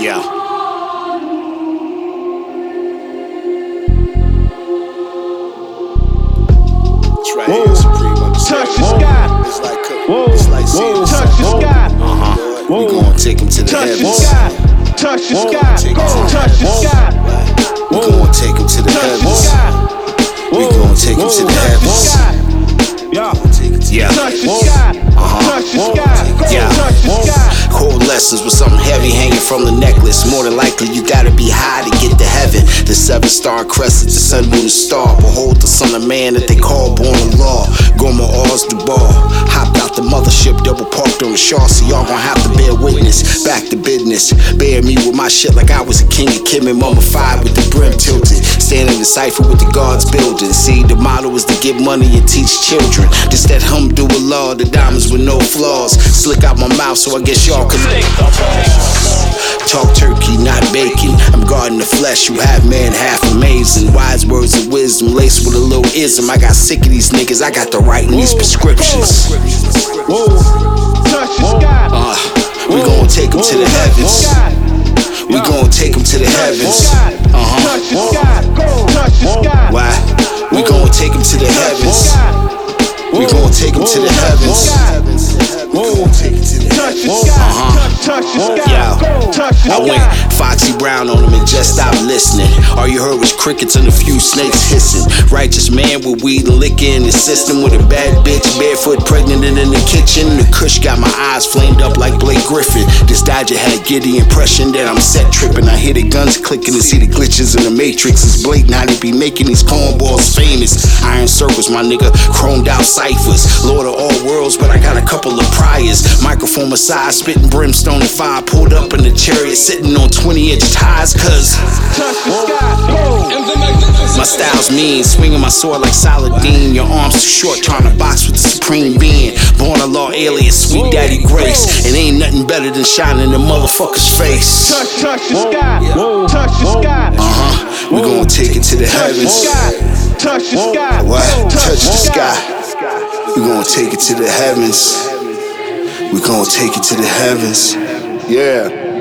Yeah. It's right here, supreme Touch the sky. It's like cooking. Whoa. It's like seeing Touch the sky. Uh-huh. We Whoa. gonna take him to the Touch the heavens. sky. Touch the Whoa. sky. Take it to the Touch the sky. We gonna take him to the Touch the sky. We gonna take him to the heavens. Yeah. Yeah. Touch the sky. Touch the sky. Yeah. Touch the sky. Core lessons with something heavy hanging from the necklace. More than likely, you gotta be high to get to heaven. The seven star crescent, the sun, moon, and star. Behold the son of man that they call Born Allah. Goma Oz Duval. Hopped out the mothership, double parked on the shore. So y'all gon' have to bear witness. Back to business. Bear me with my shit like I was a king of Kim and mummified with the brim tilted. Standing in cipher with the guards building. See, the motto is to get money and teach children. Just that humdulillah, the diamonds with no flaws. Slick out my mouth, so I guess y'all can Talk turkey, not bacon. I'm guarding the flesh. You have man half amazing. Wise words of wisdom laced with a little ism. I got sick of these niggas. I got to write in these prescriptions. Whoa. Touch the sky. Uh, we gon' take them to the heavens. We gon' take them to the heavens. To the heavens. Touch the sky. Yo, Touch the I sky. went Foxy Brown on him and just stopped listening. All you heard was crickets and a few snakes hissing. Righteous man with weed and liquor in his system with a bad bitch barefoot pregnant and in the kitchen. The kush got my eyes flamed up like Blake Griffin. This Dodger had get the impression that I'm set tripping. I hear the guns clicking and see the glitches in the matrix. It's blatant how they be making these cornballs famous. Iron circles, my nigga, chromed out ciphers. Lord of all worlds, but I got a couple of priors. Microphone aside, spitting brimstone and fire. Pulled up in the chariot, sitting on 20 inch ties, cause. Touch the sky. My style's mean, swinging my sword like Saladin. Your arms too short, trying to box with the supreme being. Born Allah alias, sweet daddy grace. It ain't nothing better than shining the motherfucker's face. Touch, touch the sky. Touch the sky. Uh huh. We gon' take it to the Touch the heavens. sky. Touch the sky. What? Touch the sky. We gon' take it to the heavens. We gon' take it to the heavens. Yeah.